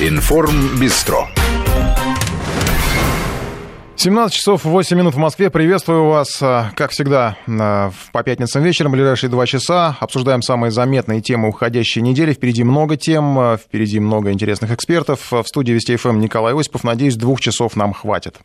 Информбистро. 17 часов 8 минут в Москве. Приветствую вас, а, как всегда, по пятницам вечером, ближайшие два часа. Обсуждаем самые заметные темы уходящей недели. Впереди много тем, а, впереди много интересных экспертов. В студии Вести ФМ Николай Осипов. Надеюсь, двух часов нам хватит.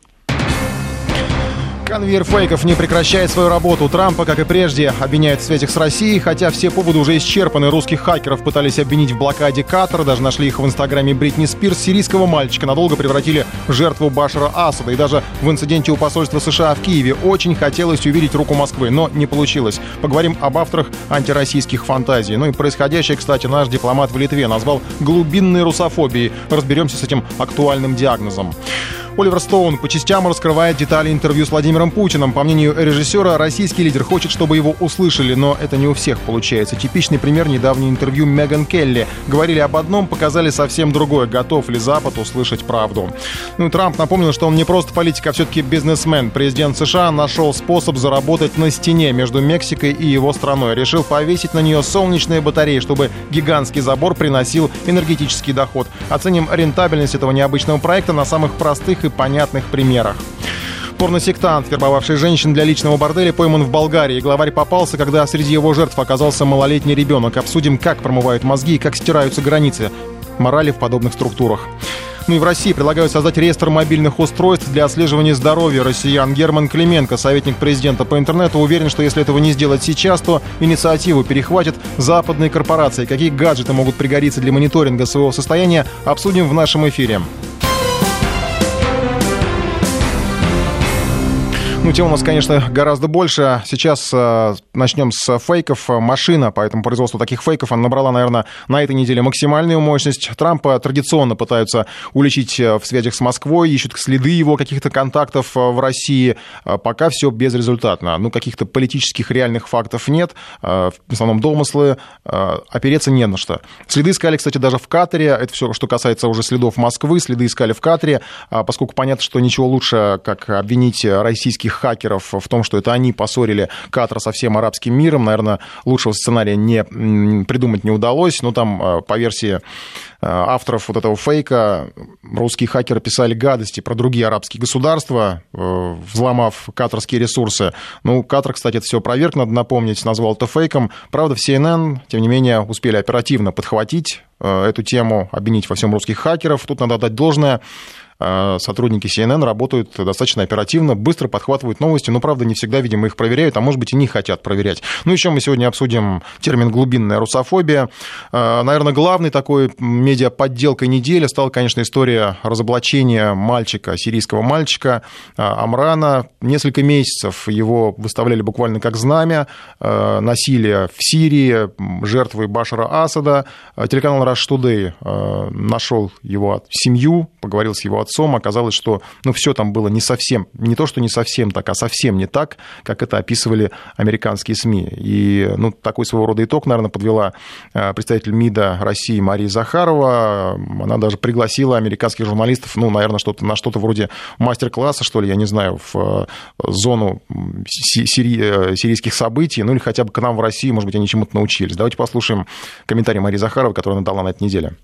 Конвейер фейков не прекращает свою работу. Трампа, как и прежде, обвиняют в связях с Россией, хотя все поводы уже исчерпаны. Русских хакеров пытались обвинить в блокаде Катара, даже нашли их в инстаграме Бритни Спирс. Сирийского мальчика надолго превратили в жертву Башара Асада. И даже в инциденте у посольства США в Киеве очень хотелось увидеть руку Москвы, но не получилось. Поговорим об авторах антироссийских фантазий. Ну и происходящее, кстати, наш дипломат в Литве назвал глубинной русофобией. Разберемся с этим актуальным диагнозом. Оливер Стоун по частям раскрывает детали интервью с Владимиром Путиным. По мнению режиссера, российский лидер хочет, чтобы его услышали, но это не у всех получается. Типичный пример недавнее интервью Меган Келли. Говорили об одном, показали совсем другое. Готов ли Запад услышать правду? Ну и Трамп напомнил, что он не просто политик, а все-таки бизнесмен. Президент США нашел способ заработать на стене между Мексикой и его страной. Решил повесить на нее солнечные батареи, чтобы гигантский забор приносил энергетический доход. Оценим рентабельность этого необычного проекта на самых простых и понятных примерах. Порносектант, вербовавший женщин для личного борделя, пойман в Болгарии. Главарь попался, когда среди его жертв оказался малолетний ребенок. Обсудим, как промывают мозги и как стираются границы морали в подобных структурах. Ну и в России предлагают создать реестр мобильных устройств для отслеживания здоровья россиян. Герман Клименко, советник президента по интернету, уверен, что если этого не сделать сейчас, то инициативу перехватят западные корпорации. Какие гаджеты могут пригодиться для мониторинга своего состояния, обсудим в нашем эфире. Ну, тем у нас, конечно, гораздо больше. Сейчас э, начнем с фейков. Машина по этому производству таких фейков, она набрала, наверное, на этой неделе максимальную мощность. Трампа традиционно пытаются уличить э, в связях с Москвой, ищут следы его каких-то контактов э, в России. Э, пока все безрезультатно. Ну, каких-то политических реальных фактов нет. В основном домыслы. Опереться не на что. Следы искали, кстати, даже в Катаре. Это все, что касается уже следов Москвы. Следы искали в Катаре, поскольку понятно, что ничего лучше, как обвинить российских хакеров в том, что это они поссорили Катар со всем арабским миром. Наверное, лучшего сценария не придумать не удалось. Но там э, по версии э, авторов вот этого фейка русские хакеры писали гадости про другие арабские государства, э, взломав катарские ресурсы. Ну, Катар, кстати, это все проверк, надо напомнить, назвал это фейком. Правда, в CNN, тем не менее, успели оперативно подхватить эту тему, обвинить во всем русских хакеров. Тут надо отдать должное. А, сотрудники CNN работают достаточно оперативно, быстро подхватывают новости, но, правда, не всегда, видимо, их проверяют, а может быть и не хотят проверять. Ну, еще мы сегодня обсудим термин «глубинная русофобия». А, наверное, главной такой медиаподделкой недели стала, конечно, история разоблачения мальчика, сирийского мальчика а, Амрана. Несколько месяцев его выставляли буквально как знамя насилия в Сирии, жертвы Башара Асада. Телеканал Rush Today нашел его семью, поговорил с его отцом, оказалось, что ну, все там было не совсем, не то, что не совсем так, а совсем не так, как это описывали американские СМИ. И ну, такой своего рода итог, наверное, подвела э, представитель МИДа России Мария Захарова. Она даже пригласила американских журналистов, ну, наверное, что-то, на что-то вроде мастер-класса, что ли, я не знаю, в э, зону. Э, сирийских событий, ну или хотя бы к нам в Россию, может быть, они чему-то научились. Давайте послушаем комментарий Марии Захаровой, который она дала на этой неделе.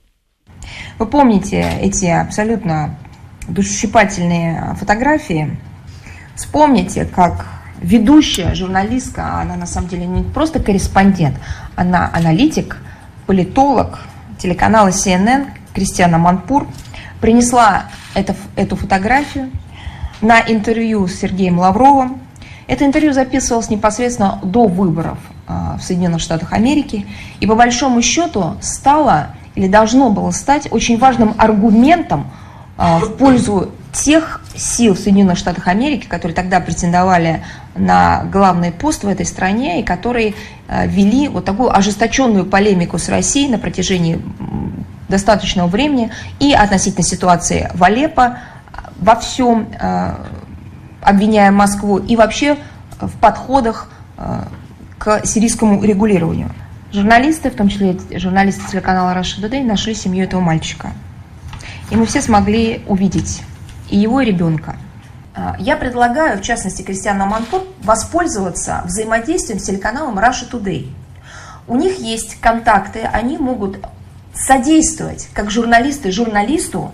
Вы помните эти абсолютно душесчипательные фотографии? Вспомните, как ведущая журналистка, она на самом деле не просто корреспондент, она аналитик, политолог телеканала CNN Кристиана Манпур, принесла это, эту фотографию на интервью с Сергеем Лавровым. Это интервью записывалось непосредственно до выборов а, в Соединенных Штатах Америки и по большому счету стало или должно было стать очень важным аргументом в пользу тех сил в Соединенных Штатах Америки, которые тогда претендовали на главный пост в этой стране и которые а, вели вот такую ожесточенную полемику с Россией на протяжении достаточного времени и относительно ситуации в Алеппо во всем, а, обвиняя Москву, и вообще в подходах к сирийскому регулированию. Журналисты, в том числе журналисты телеканала Russia Today, нашли семью этого мальчика. И мы все смогли увидеть и его, и ребенка. А, я предлагаю, в частности, Кристиану Манпур, воспользоваться взаимодействием с телеканалом Russia Today. У них есть контакты, они могут содействовать, как журналисты журналисту,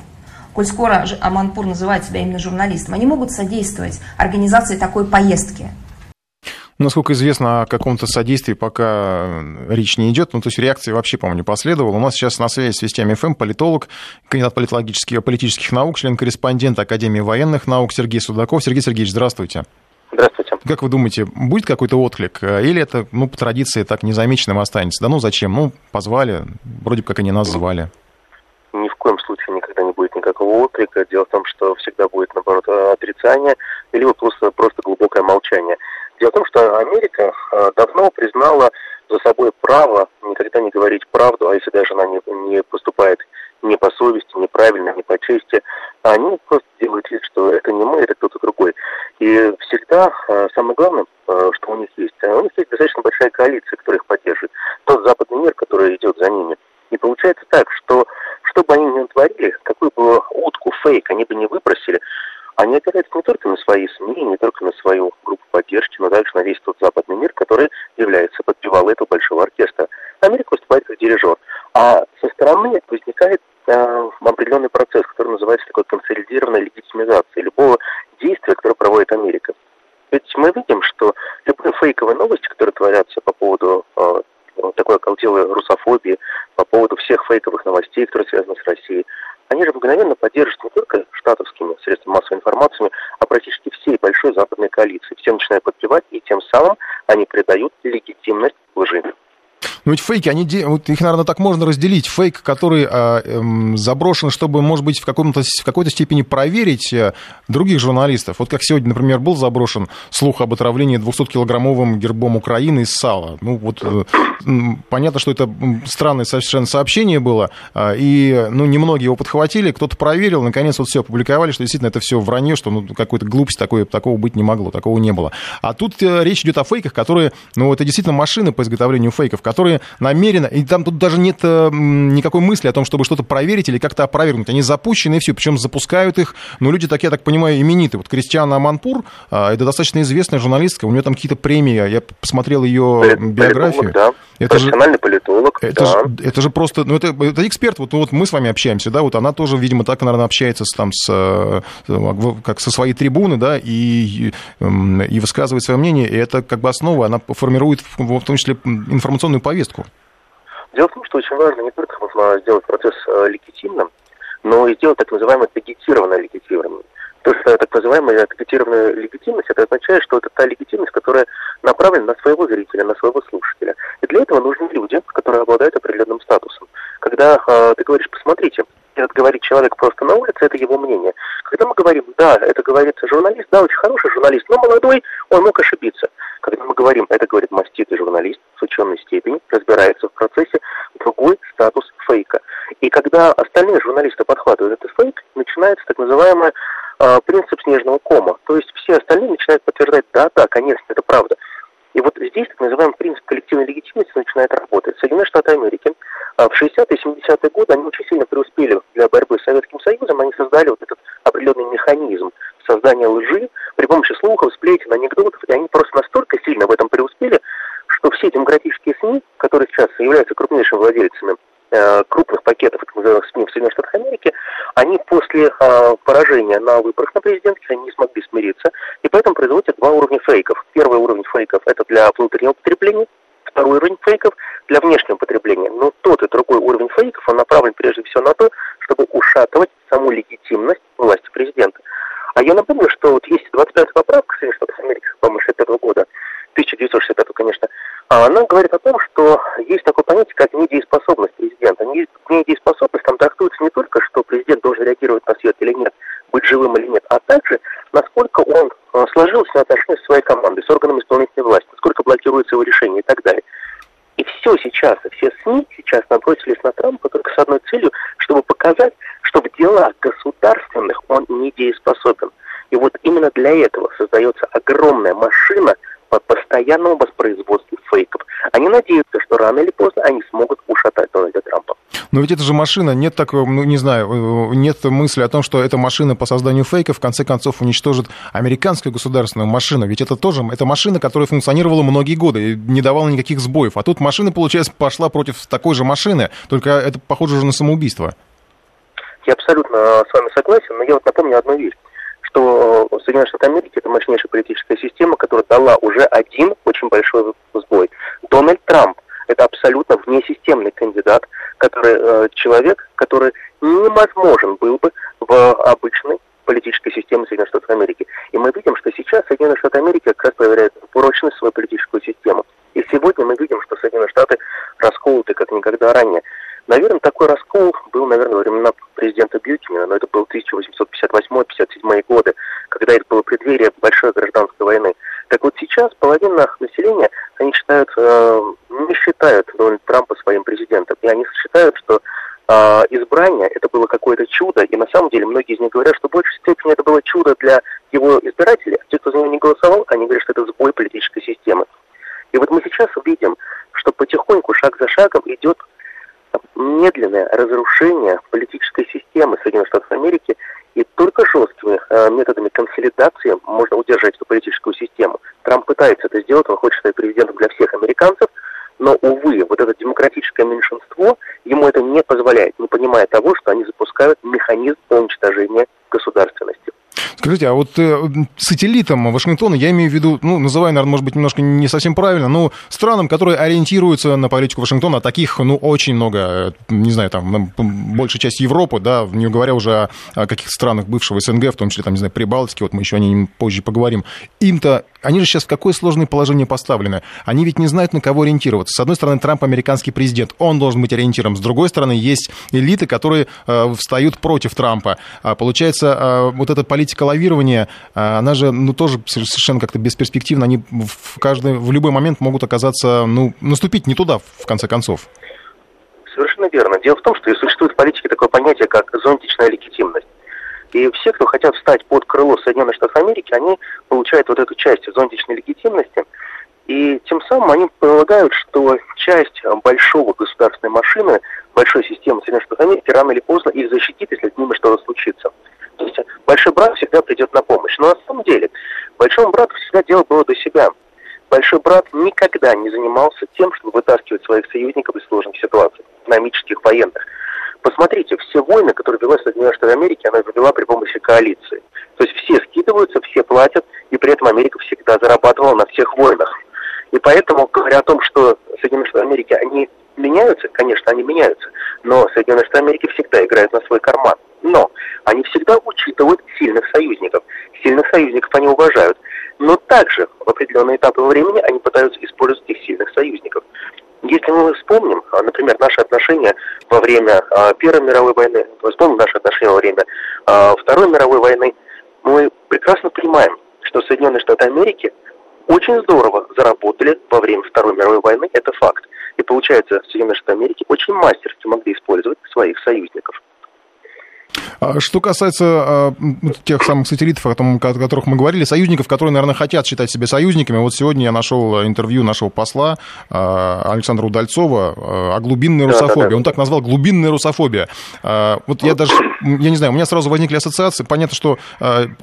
коль скоро Аманпур называет себя именно журналистом, они могут содействовать организации такой поездки. Насколько известно, о каком-то содействии пока речь не идет. Ну, то есть реакции вообще, по-моему, не последовало. У нас сейчас на связи с Вестями ФМ политолог, кандидат политологических, политических наук, член-корреспондент Академии военных наук Сергей Судаков. Сергей Сергеевич, здравствуйте. Здравствуйте. Как вы думаете, будет какой-то отклик? Или это, ну, по традиции так незамеченным останется? Да ну зачем? Ну, позвали, вроде как они нас звали. Ни в коем случае никогда не будет никакого отклика. Дело в том, что всегда будет, наоборот, отрицание, либо просто, просто глубокое молчание. Дело в том, что Америка э, давно признала за собой право никогда не говорить правду, а если даже она не, не поступает не по совести, неправильно, не по чести, они просто делают вид, что это не мы, это кто-то другой. И всегда э, самое главное, э, что у них есть, у них есть достаточно большая коалиция, которая их поддерживает. Тот западный мир, который идет за ними. И получается так, что что бы они ни натворили, какую бы утку, фейк они бы не выбросили, они опираются не только на свои СМИ, не только на свою группу поддержки, но также на весь тот западный мир, который является подпевалой этого большого оркестра. Америка выступает как дирижер. А со стороны возникает э, определенный процесс, который называется такой консолидированной легитимизацией любого действия, которое проводит Америка. Ведь мы видим, что любые фейковые новости, которые творятся по поводу э, такой оголтелой русофобии, по поводу всех фейковых новостей, которые связаны с Россией, они же мгновенно поддерживают не только штатовскими средствами массовой информации, а практически всей большой западной коалиции. Все начинают подпевать, и тем самым они придают легитимность лжи. Ну ведь фейки, они, вот их, наверное, так можно разделить. Фейк, который а, эм, заброшен, чтобы, может быть, в, каком-то, в какой-то степени проверить э, других журналистов. Вот как сегодня, например, был заброшен слух об отравлении 200-килограммовым гербом Украины из сала. Ну вот э, понятно, что это странное совершенно сообщение было, э, и ну, немногие его подхватили, кто-то проверил, наконец вот все опубликовали, что действительно это все вранье, что ну, какой-то глупость такой, такого быть не могло, такого не было. А тут э, речь идет о фейках, которые, ну это действительно машины по изготовлению фейков, которые намеренно, и там тут даже нет э, никакой мысли о том, чтобы что-то проверить или как-то опровергнуть. Они запущены и все, причем запускают их, ну, люди такие, я так понимаю, именитые. Вот Кристиана Аманпур, а, это достаточно известная журналистка, у нее там какие-то премии, я посмотрел ее биографию. Да. Это Профессиональный же, политолог. Это, да. же, это же просто, ну это, это эксперт, вот, вот мы с вами общаемся, да, вот она тоже, видимо, так, наверное, общается с, там, с, э, как со своей трибуны, да, и, и высказывает свое мнение, и это как бы основа, она формирует в том числе информационную повестку. Дело в том, что очень важно не только сделать процесс э, легитимным, но и сделать так называемое таргетированное легитимным. То, что так называемая таргетированная легитимность, это означает, что это та легитимность, которая направлена на своего зрителя, на своего слушателя. И для этого нужны люди, которые обладают определенным статусом. Когда э, ты говоришь, посмотрите, этот говорит человек просто на улице, это его мнение. Когда мы говорим, да, это говорит журналист, да, очень хороший журналист, но молодой, он мог ошибиться. Когда мы говорим, это говорит маститый журналист с ученой степени, разбирается в процессе, другой статус фейка. И когда остальные журналисты подхватывают этот фейк, начинается так называемая э, принцип снежного кома. То есть все остальные начинают подтверждать, да, да, конечно, это правда. И вот здесь так называемый принцип коллективной легитимности начинает работать. Соединенные Штаты Америки а, в 60-е и 70-е годы они очень сильно преуспели для борьбы с Советским Союзом. Они создали вот этот определенный механизм создания лжи при помощи слухов, сплетен, анекдотов. И они просто настолько сильно в этом преуспели, что все демократические СМИ, которые сейчас являются крупнейшими владельцами Э, крупных пакетов называемых СМИ в Соединенных Штатах Америки, они после э, поражения на выборах на президентских они не смогли смириться, и поэтому производят два уровня фейков. Первый уровень фейков это для внутреннего потребления, второй уровень фейков для внешнего потребления. Но тот и другой уровень фейков, он направлен прежде всего на то, чтобы ушатывать саму легитимность власти президента. А я напомню, что вот есть 25-я поправка Соединенных Штатов Америки, по-моему, 65 года, 1965, конечно, а она говорит о том, что есть такое понятие, как недееспособность президента. Недееспособность там трактуется не только, что президент должен реагировать на свет или нет, быть живым или нет, а также, насколько он э, сложился на отношения с своей командой, с органами исполнительной власти, насколько блокируется его решение и так далее. И все сейчас, все СМИ сейчас набросились на Трампа только с одной целью, чтобы показать, что в делах государственных он недееспособен. И вот именно для этого создается огромная машина по постоянному воспроизводству фейков. Они надеются, что рано или поздно они смогут ушатать Дональда Трампа. Но ведь это же машина, нет такого, ну, не знаю, э, нет мысли о том, что эта машина по созданию фейков в конце концов уничтожит американскую государственную машину. Ведь это тоже, это машина, которая функционировала многие годы и не давала никаких сбоев. А тут машина, получается, пошла против такой же машины, только это похоже уже на самоубийство. Я абсолютно с вами согласен, но я вот напомню одну вещь что Соединенные Штаты Америки это мощнейшая политическая система, которая дала уже один очень большой сбой. Дональд Трамп это абсолютно внесистемный кандидат, который э, человек, который невозможен был бы в обычной политической системе Соединенных Штатов Америки. И мы видим, что сейчас Соединенные Штаты Америки как раз проверяют прочность свою политическую систему. И сегодня мы видим, что Соединенные Штаты расколоты как никогда ранее. Наверное, такой раскол был, наверное, во времена президента Бьюкина, но это был 1858-57 годы, когда это было преддверие большой гражданской войны. Так вот сейчас половина населения, они считают, э, не считают Дональда Трампа своим президентом. И они считают, что э, избрание это было какое-то чудо. И на самом деле многие из них говорят, что в большей степени это было чудо для его избирателей. А те, кто за него не голосовал, они говорят, что это сбой политической системы. И вот мы сейчас увидим, что потихоньку, шаг за шагом идет медленное разрушение политической системы Соединенных Штатов Америки, и только жесткими э, методами консолидации можно удержать эту политическую систему. Трамп пытается это сделать, он хочет стать президентом для всех американцев, но, увы, вот это демократическое меньшинство ему это не позволяет, не понимая того, что они запускают механизм уничтожения государственности. Скажите, а вот э, сателлитом Вашингтона, я имею в виду, ну, называя, наверное, может быть, немножко не совсем правильно, но странам, которые ориентируются на политику Вашингтона, а таких, ну, очень много, э, не знаю, там, большая часть Европы, да, не говоря уже о, о каких-то странах бывшего СНГ, в том числе, там, не знаю, Прибалтики, вот мы еще о ней позже поговорим, им-то, они же сейчас в какое сложное положение поставлены? Они ведь не знают, на кого ориентироваться. С одной стороны, Трамп американский президент, он должен быть ориентиром. С другой стороны, есть элиты, которые э, встают против Трампа. А, получается, э, вот эта политика лавирования, а, она же ну, тоже совершенно как-то бесперспективна. Они в, каждый, в любой момент могут оказаться, ну, наступить не туда, в конце концов. Совершенно верно. Дело в том, что существует в политике такое понятие, как зонтичная легитимность. И все, кто хотят встать под крыло Соединенных Штатов Америки, они получают вот эту часть зонтичной легитимности, и тем самым они полагают, что часть большого государственной машины, большой системы Соединенных Штатов Америки рано или поздно их защитит, если с ними что-то случится. То есть большой брат всегда придет на помощь. Но на самом деле большому брату всегда дело было до себя. Большой брат никогда не занимался тем, чтобы вытаскивать своих союзников из сложных ситуаций, экономических, военных. Посмотрите, все войны, которые вела Соединенные Штаты Америки, она вела при помощи коалиции. То есть все скидываются, все платят, и при этом Америка всегда зарабатывала на всех войнах. И поэтому, говоря о том, что Соединенные Штаты Америки, они меняются, конечно, они меняются, но Соединенные Штаты Америки всегда играют на свой карман. Но они всегда учитывают сильных союзников. Сильных союзников они уважают. Но также в определенные этапы времени они пытаются использовать этих сильных союзников. Если мы вспомним, а, например, наши отношения во время а, Первой мировой войны, вспомним наши отношения во время а, Второй мировой войны, мы прекрасно понимаем, что Соединенные Штаты Америки очень здорово заработали во время Второй мировой войны, это факт. И получается, Соединенные Штаты Америки очень мастерски могли использовать своих союзников. А что касается а, тех самых сателлитов, о, том, о которых мы говорили, союзников, которые, наверное, хотят считать себя союзниками. Вот сегодня я нашел интервью нашего посла а, Александра Удальцова о глубинной русофобии. Да, да, да. Он так назвал глубинная русофобия. Вот я даже, я не знаю, у меня сразу возникли ассоциации. Понятно, что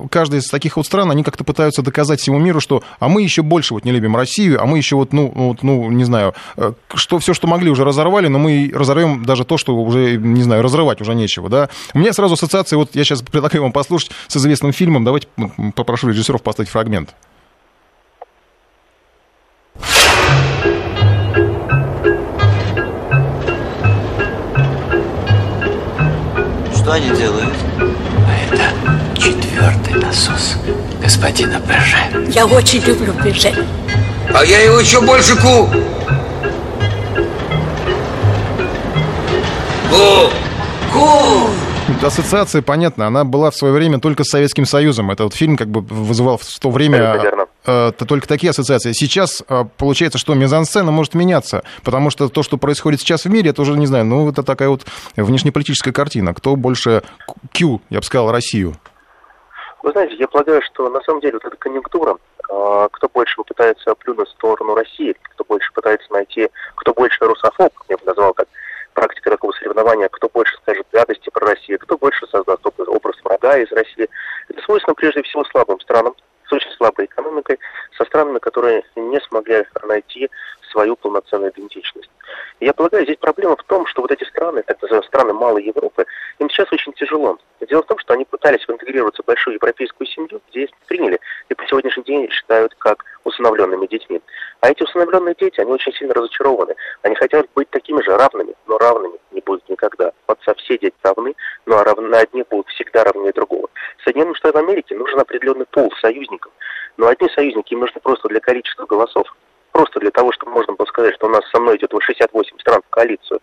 каждая из таких вот стран, они как-то пытаются доказать всему миру, что а мы еще больше вот не любим Россию, а мы еще вот, ну, вот, ну не знаю, что все, что могли, уже разорвали, но мы разорвем даже то, что уже, не знаю, разрывать уже нечего, да. У меня сразу ассоциации, вот я сейчас предлагаю вам послушать с известным фильмом. Давайте попрошу режиссеров поставить фрагмент. Что они делают? А это четвертый насос господина Берже. Я очень люблю Берже. А я его еще больше ку... Ку... Ку... Ассоциация, понятно, она была в свое время только с Советским Союзом. Это вот фильм как бы вызывал в то время э, только такие ассоциации. Сейчас э, получается, что мизансцена может меняться, потому что то, что происходит сейчас в мире, это уже, не знаю, ну, это такая вот внешнеполитическая картина. Кто больше Q, я бы сказал, Россию? Вы знаете, я полагаю, что на самом деле вот эта конъюнктура, э, кто больше попытается плюнуть в сторону России, кто больше пытается найти, кто больше русофоб, я бы назвал так, практика такого соревнования, кто больше скажет гадости про Россию, кто больше создаст образ врага из России. Это свойственно прежде всего слабым странам, с очень слабой экономикой, со странами, которые не смогли найти свою полноценную идентичность. Я полагаю, здесь проблема в том, что вот эти страны, так называемые страны Малой Европы, им сейчас очень тяжело. Дело в том, что они пытались интегрироваться в большую европейскую семью, где их приняли, и по сегодняшний день считают как усыновленными детьми. А эти усыновленные дети, они очень сильно разочарованы. Они хотят быть такими же равными, но равными не будут никогда. Отца все дети равны, но равны одни будут всегда равнее другого. Соединенным Штатам Америки нужен определенный пол союзников. Но одни союзники им нужны просто для количества голосов просто для того, чтобы можно было сказать, что у нас со мной идет 68 стран в коалицию.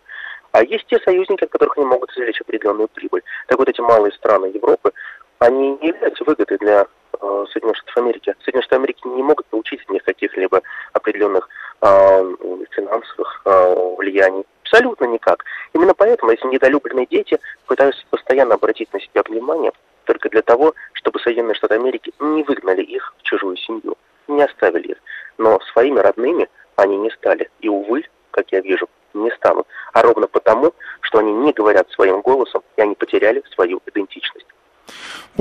А есть те союзники, от которых они могут извлечь определенную прибыль. Так вот эти малые страны Европы, они не являются выгодой для э, Соединенных Штатов Америки. Соединенные Штаты Америки не могут получить от них каких-либо определенных э, финансовых э, влияний. Абсолютно никак. Именно поэтому, если недолюбленные дети пытаются постоянно обратить на себя внимание, только для того, чтобы Соединенные Штаты Америки не выгнали их в чужую семью, не оставили их но своими родными они не стали. И, увы, как я вижу, не станут. А ровно потому, что они не говорят своим голосом, и они потеряли свою идентичность.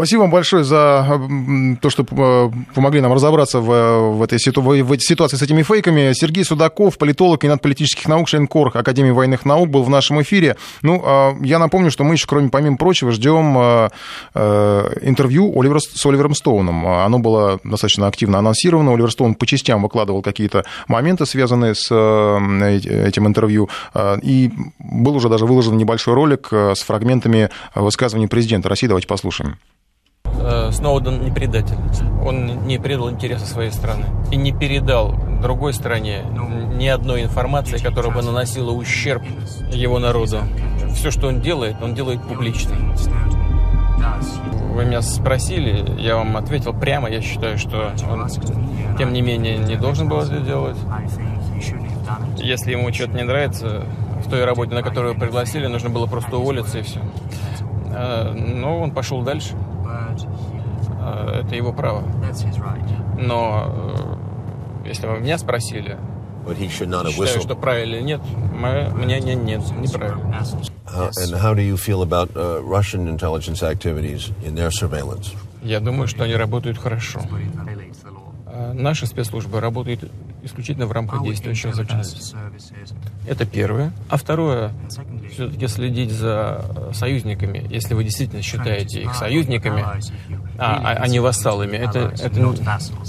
Спасибо вам большое за то, что э, помогли нам разобраться в, в, этой, в этой ситуации с этими фейками. Сергей Судаков, политолог и надполитических наук, член КОР Академии военных наук, был в нашем эфире. Ну, а, я напомню, что мы еще, кроме, помимо прочего, ждем э, э, интервью Оливер, с Оливером Стоуном. Оно было достаточно активно анонсировано. Оливер Стоун по частям выкладывал какие-то моменты, связанные с этим интервью. И был уже даже выложен небольшой ролик с фрагментами высказываний президента России. Давайте послушаем. Э, Сноуден не предатель. Он не предал интересы своей страны и не передал другой стране ни одной информации, которая бы наносила ущерб его народу. Все, что он делает, он делает публично. Вы меня спросили, я вам ответил прямо. Я считаю, что он, тем не менее, не должен был это делать. Если ему что-то не нравится в той работе, на которую пригласили, нужно было просто уволиться и все. Э, но он пошел дальше. Э, это его право. Но э, если вы меня спросили, считаю, что правильно или нет, мое мнение нет, неправильно. Я думаю, что они работают хорошо. Наши спецслужбы работают исключительно в рамках действующего законодательства. Это первое. А второе, все-таки следить за союзниками, если вы действительно считаете их союзниками, а, а не вассалами, это, это,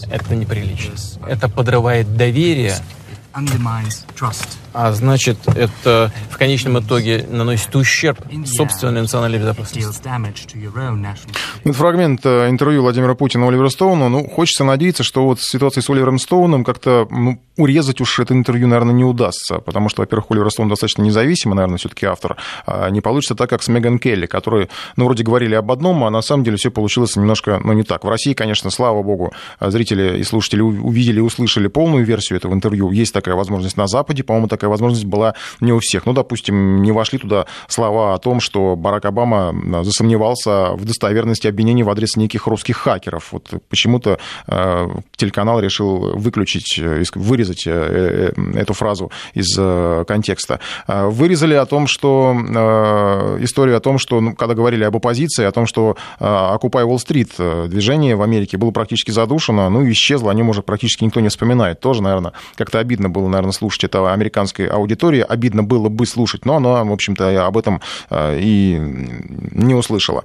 это неприлично. Это подрывает доверие а значит, это в конечном итоге наносит ущерб собственной национальной безопасности. Это фрагмент э, интервью Владимира Путина Оливера Стоуна. Ну, хочется надеяться, что вот ситуация с Оливером Стоуном как-то ну, урезать уж это интервью, наверное, не удастся, потому что, во-первых, Оливер Стоун достаточно независимый, наверное, все-таки автор. А не получится так, как с Меган Келли, которые, ну, вроде говорили об одном, а на самом деле все получилось немножко, ну, не так. В России, конечно, слава богу, зрители и слушатели увидели и услышали полную версию этого интервью. Есть такая возможность на Западе, по-моему, такая возможность была не у всех. Ну, допустим, не вошли туда слова о том, что Барак Обама засомневался в достоверности обвинений в адрес неких русских хакеров. Вот почему-то э, телеканал решил выключить, э, вырезать э, эту фразу из контекста. Вырезали о том, что историю о том, что, ну, когда говорили об оппозиции, о том, что Occupy Wall Street движение в Америке было практически задушено, ну, исчезло, о нем уже практически никто не вспоминает. Тоже, наверное, как-то обидно было, наверное, слушать это американской аудитории, обидно было бы слушать, но она, в общем-то, об этом и не услышала.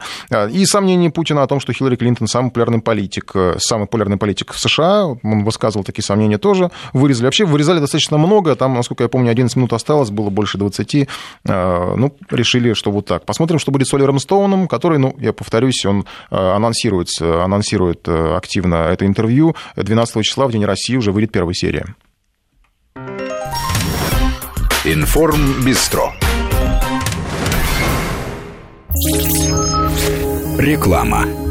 И сомнение Путина о том, что Хиллари Клинтон самый популярный политик, самый популярный политик в США, он высказывал такие сомнения тоже, вырезали. Вообще вырезали достаточно много, там, насколько я помню, 11 минут осталось, было больше 20. Ну, решили, что вот так. Посмотрим, что будет с Оливером Стоуном, который, ну, я повторюсь, он анонсирует, анонсирует активно это интервью. 12 числа, в День России, уже выйдет первая серия. Информ Бистро. Реклама.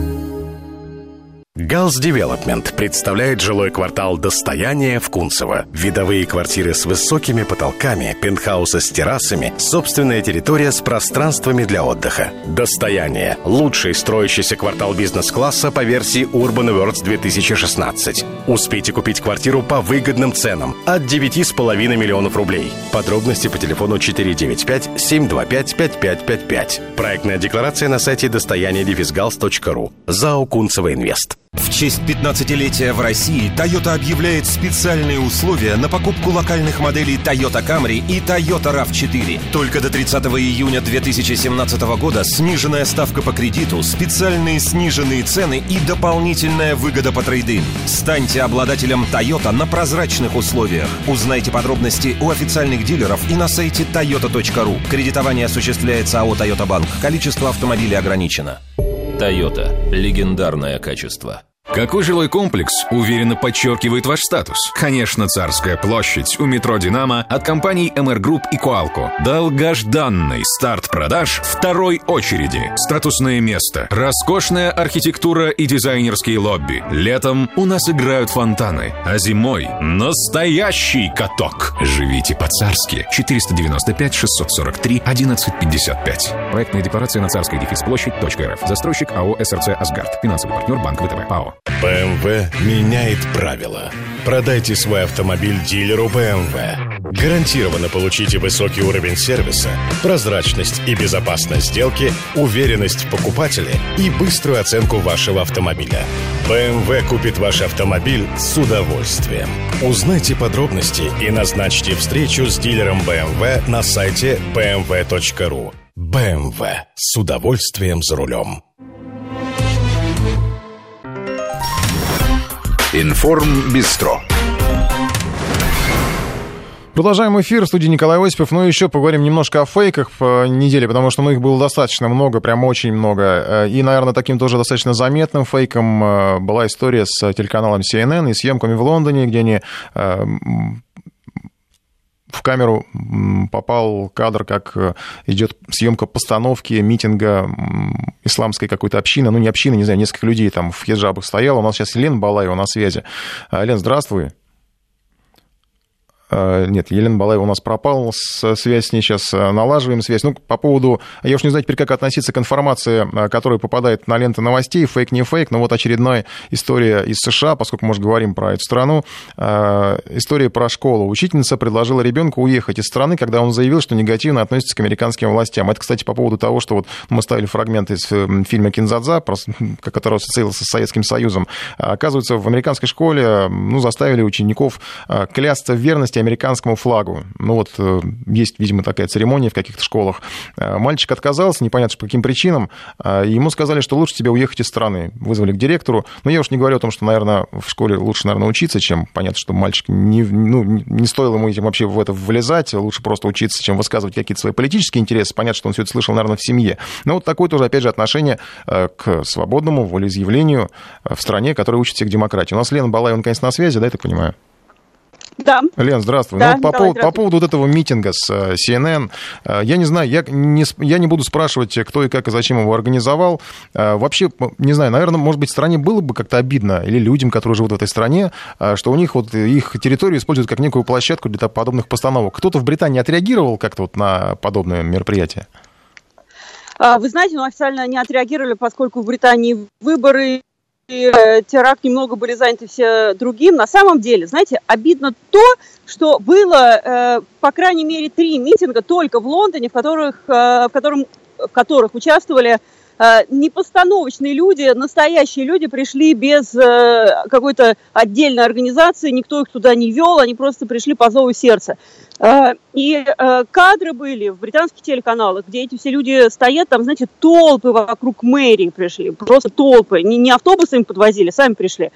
Галс Девелопмент представляет жилой квартал «Достояние» в Кунцево. Видовые квартиры с высокими потолками, пентхаусы с террасами, собственная территория с пространствами для отдыха. «Достояние» – лучший строящийся квартал бизнес-класса по версии Urban Awards 2016. Успейте купить квартиру по выгодным ценам от 9,5 миллионов рублей. Подробности по телефону 495-725-5555. Проектная декларация на сайте достояние-галс.ру. ЗАО Кунцево Инвест. В честь 15-летия в России Toyota объявляет специальные условия на покупку локальных моделей Toyota Camry и Toyota RAV4. Только до 30 июня 2017 года сниженная ставка по кредиту, специальные сниженные цены и дополнительная выгода по трейдин. Станьте обладателем Toyota на прозрачных условиях. Узнайте подробности у официальных дилеров и на сайте toyota.ru. Кредитование осуществляется АО «Toyota Банк». Количество автомобилей ограничено. Toyota. Легендарное качество. Какой жилой комплекс уверенно подчеркивает ваш статус? Конечно, Царская площадь у метро «Динамо» от компаний MR Group и Coalco. Долгожданный старт продаж второй очереди. Статусное место, роскошная архитектура и дизайнерские лобби. Летом у нас играют фонтаны, а зимой настоящий каток. Живите по-царски. 495 643 1155. Проектная декларация на царской дефис площадь.рф. Застройщик АО СРЦ «Асгард». Финансовый партнер Банк ВТБ. ПАО. BMW меняет правила. Продайте свой автомобиль дилеру BMW. Гарантированно получите высокий уровень сервиса, прозрачность и безопасность сделки, уверенность в покупателе и быструю оценку вашего автомобиля. BMW купит ваш автомобиль с удовольствием. Узнайте подробности и назначьте встречу с дилером BMW на сайте bmw.ru. BMW с удовольствием за рулем. Информ Бистро. Продолжаем эфир в студии Николай Осипов. Ну, еще поговорим немножко о фейках по неделе, потому что ну, их было достаточно много, прям очень много. И, наверное, таким тоже достаточно заметным фейком э, была история с телеканалом CNN и съемками в Лондоне, где они э, в камеру попал кадр, как э, идет съемка постановки митинга исламской какой-то общины, ну не общины, не знаю, несколько людей там в хиджабах стояло. У нас сейчас Елена Балаева на связи. Лен, здравствуй. А, нет, Елена Балаева у нас пропала, связь с ней сейчас э, налаживаем связь. Ну, по поводу, я уж не знаю теперь, как относиться к информации, э, которая попадает на ленты новостей, фейк, не фейк, но вот очередная история из США, поскольку мы же говорим про эту страну, э, история про школу. Учительница предложила ребенку уехать из страны, когда он заявил, что негативно относится к американским властям. Это, кстати, по поводу того, что вот мы ставили фрагмент из фильма «Кинзадза», который ассоциировался с Советским Союзом. Оказывается, в американской школе ну, заставили учеников клясться в верности американскому флагу. Ну вот э, есть, видимо, такая церемония в каких-то школах. Э, мальчик отказался, непонятно по каким причинам. Э, ему сказали, что лучше тебе уехать из страны. Вызвали к директору. Но я уж не говорю о том, что, наверное, в школе лучше, наверное, учиться, чем понятно, что мальчик не, ну, не стоило ему этим вообще в это влезать. Лучше просто учиться, чем высказывать какие-то свои политические интересы. Понятно, что он все это слышал, наверное, в семье. Но вот такое тоже, опять же, отношение к свободному волеизъявлению в стране, которая учит всех демократии. У нас Лена Балаева, наконец, на связи, да, я так понимаю? Да. Лен, здравствуй. Да, ну, по, поводу, по поводу вот этого митинга с э, CNN, э, я не знаю, я не, я не буду спрашивать, кто и как и зачем его организовал. Э, вообще, не знаю, наверное, может быть, стране было бы как-то обидно, или людям, которые живут в этой стране, что у них вот их территорию используют как некую площадку для подобных постановок. Кто-то в Британии отреагировал как-то вот на подобное мероприятие? А, вы знаете, ну, официально не отреагировали, поскольку в Британии выборы, Э, теракт немного были заняты все другим. На самом деле, знаете, обидно то, что было, э, по крайней мере, три митинга только в Лондоне, в которых, э, в котором, в которых участвовали непостановочные люди, настоящие люди пришли без какой-то отдельной организации, никто их туда не вел, они просто пришли по зову сердца. А, и э, кадры были в британских телеканалах, где эти все люди стоят, там, знаете, толпы вокруг мэрии пришли, просто толпы, не, не автобусами подвозили, сами пришли.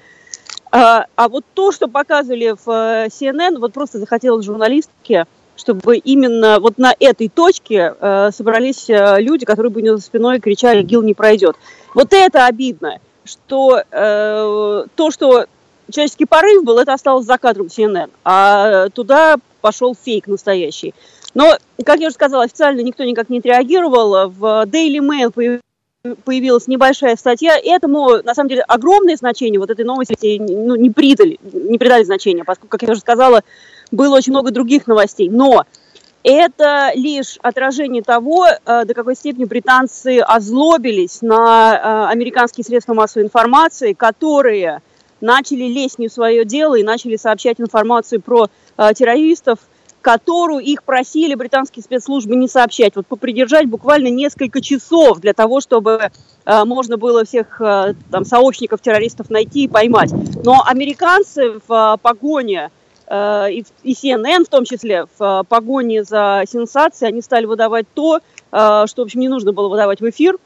А, вот то, что показывали в э, CNN, вот просто захотелось журналистке, чтобы именно вот на этой точке э, собрались люди, которые бы него за спиной кричали «Гил не пройдет». Вот это обидно, что э, то, что человеческий порыв был, это осталось за кадром CNN, а туда пошел фейк настоящий. Но, как я уже сказала, официально никто никак не отреагировал. В Daily Mail появилась небольшая статья. Этому, на самом деле, огромное значение вот этой новости ну, не придали, не придали значения, поскольку, как я уже сказала, было очень много других новостей. Но это лишь отражение того, э, до какой степени британцы озлобились на э, американские средства массовой информации, которые начали лезть не в свое дело и начали сообщать информацию про э, террористов, которую их просили британские спецслужбы не сообщать. Вот попридержать буквально несколько часов для того, чтобы можно было всех там, сообщников террористов найти и поймать. Но американцы в погоне, и, и CNN в том числе, в э, погоне за сенсацией, они стали выдавать то, э, что, в общем, не нужно было выдавать в эфир.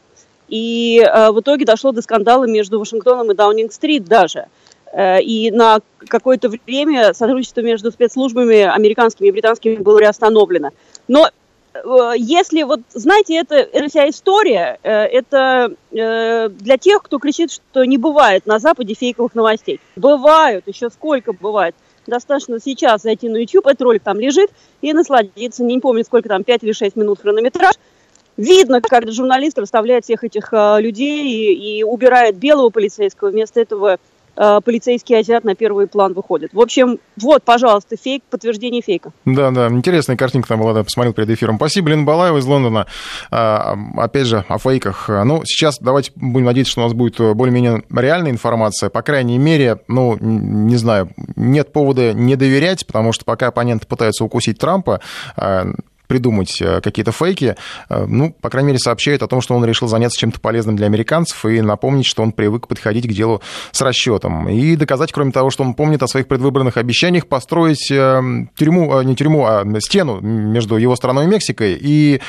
И э, в итоге дошло до скандала между Вашингтоном и Даунинг-стрит даже. Э, и на какое-то время сотрудничество между спецслужбами американскими и британскими было приостановлено. Но э, если вот, знаете, это, эта вся история, э, это для тех, кто кричит, что не бывает на Западе фейковых новостей. Бывают, еще сколько бывает. Достаточно сейчас зайти на YouTube, этот ролик там лежит, и насладиться, не помню, сколько там, 5 или 6 минут хронометраж. Видно, как журналист расставляет всех этих людей и, и убирает белого полицейского, вместо этого Э, полицейский азиат на первый план выходит. В общем, вот, пожалуйста, фейк, подтверждение фейка. Да, да, интересная картинка там была, да, посмотрел перед эфиром. Спасибо, Лена Балаева из Лондона. А, опять же, о фейках. Ну, сейчас давайте будем надеяться, что у нас будет более-менее реальная информация. По крайней мере, ну, не знаю, нет повода не доверять, потому что пока оппоненты пытаются укусить Трампа, а, придумать э, какие-то фейки, э, ну, по крайней мере, сообщает о том, что он решил заняться чем-то полезным для американцев и напомнить, что он привык подходить к делу с расчетом. И доказать, кроме того, что он помнит о своих предвыборных обещаниях построить э, тюрьму, не тюрьму, а стену между его страной и Мексикой. И